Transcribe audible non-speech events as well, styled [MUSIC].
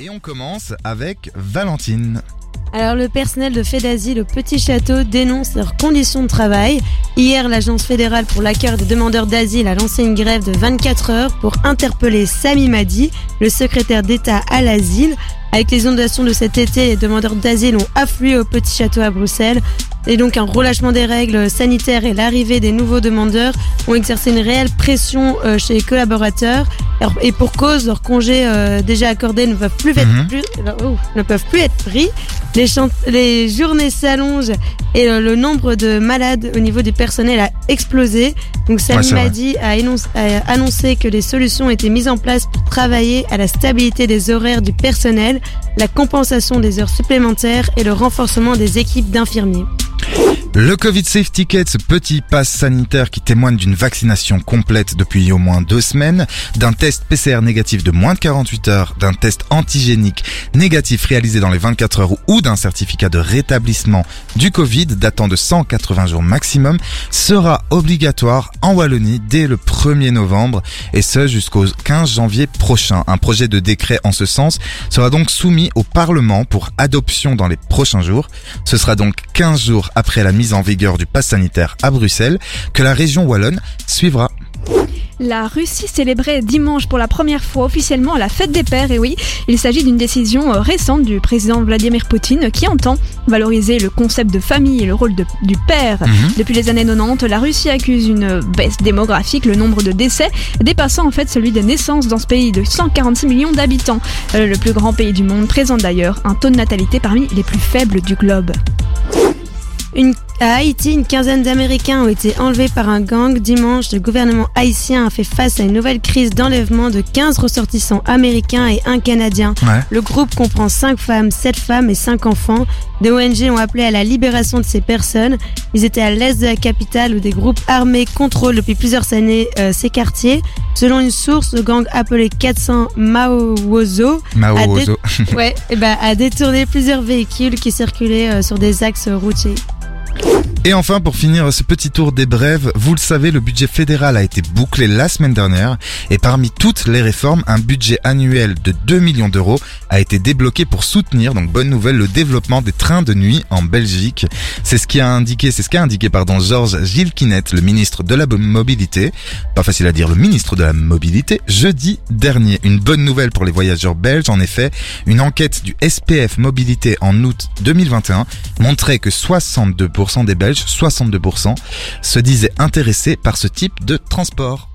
Et on commence avec Valentine. Alors le personnel de fait d'asile au Petit Château dénonce leurs conditions de travail. Hier, l'Agence fédérale pour l'accueil des demandeurs d'asile a lancé une grève de 24 heures pour interpeller Sami Madi, le secrétaire d'État à l'asile. Avec les inondations de cet été, les demandeurs d'asile ont afflué au Petit Château à Bruxelles. Et donc un relâchement des règles sanitaires et l'arrivée des nouveaux demandeurs ont exercé une réelle pression euh, chez les collaborateurs. Et pour cause, leurs congés euh, déjà accordés ne peuvent plus, être, plus- oh, ne peuvent plus être pris. Les, les journées s'allongent et le nombre de malades au niveau du personnel a explosé. Donc Ouais, Sami vrai. Madi a, a annoncé que des solutions étaient mises en place pour travailler à la stabilité des horaires du personnel, la compensation des heures supplémentaires et le renforcement des équipes d'infirmiers. Le Covid Safe Ticket, ce petit pass sanitaire qui témoigne d'une vaccination complète depuis au moins deux semaines, d'un test PCR négatif de moins de 48 heures, d'un test antigénique négatif réalisé dans les 24 heures ou d'un certificat de rétablissement du Covid datant de 180 jours maximum, sera obligatoire en Wallonie dès le 1er novembre et ce jusqu'au 15 janvier prochain. Un projet de décret en ce sens sera donc soumis au Parlement pour adoption dans les prochains jours. Ce sera donc 15 jours après la mise en vigueur du pass sanitaire à Bruxelles que la région wallonne suivra. La Russie célébrait dimanche pour la première fois officiellement la fête des pères, et oui, il s'agit d'une décision euh, récente du président Vladimir Poutine qui entend valoriser le concept de famille et le rôle de- du père. Mhm. Depuis les années 90, la Russie accuse une baisse démographique, le nombre de décès dépassant en fait celui des naissances dans ce pays de 146 millions d'habitants. Euh, le plus grand pays du monde présente d'ailleurs un taux de natalité parmi les plus faibles du globe. Une- à Haïti, une quinzaine d'Américains ont été enlevés par un gang. Dimanche, le gouvernement haïtien a fait face à une nouvelle crise d'enlèvement de 15 ressortissants américains et un Canadien. Ouais. Le groupe comprend 5 femmes, 7 femmes et 5 enfants. Des ONG ont appelé à la libération de ces personnes. Ils étaient à l'est de la capitale où des groupes armés contrôlent depuis plusieurs années euh, ces quartiers. Selon une source, le gang appelé 400 Maowozo Mao À dé- Ozo. [LAUGHS] ouais, ben, a détourné plusieurs véhicules qui circulaient euh, sur des axes routiers. Et enfin, pour finir ce petit tour des brèves, vous le savez, le budget fédéral a été bouclé la semaine dernière et parmi toutes les réformes, un budget annuel de 2 millions d'euros a été débloqué pour soutenir, donc bonne nouvelle, le développement des trains de nuit en Belgique. C'est ce qui a indiqué, c'est ce qu'a indiqué, pardon, Georges Gilquinet, le ministre de la mobilité, pas facile à dire, le ministre de la mobilité, jeudi dernier. Une bonne nouvelle pour les voyageurs belges, en effet, une enquête du SPF Mobilité en août 2021 montrait que 62% des Belges, 62%, se disaient intéressés par ce type de transport.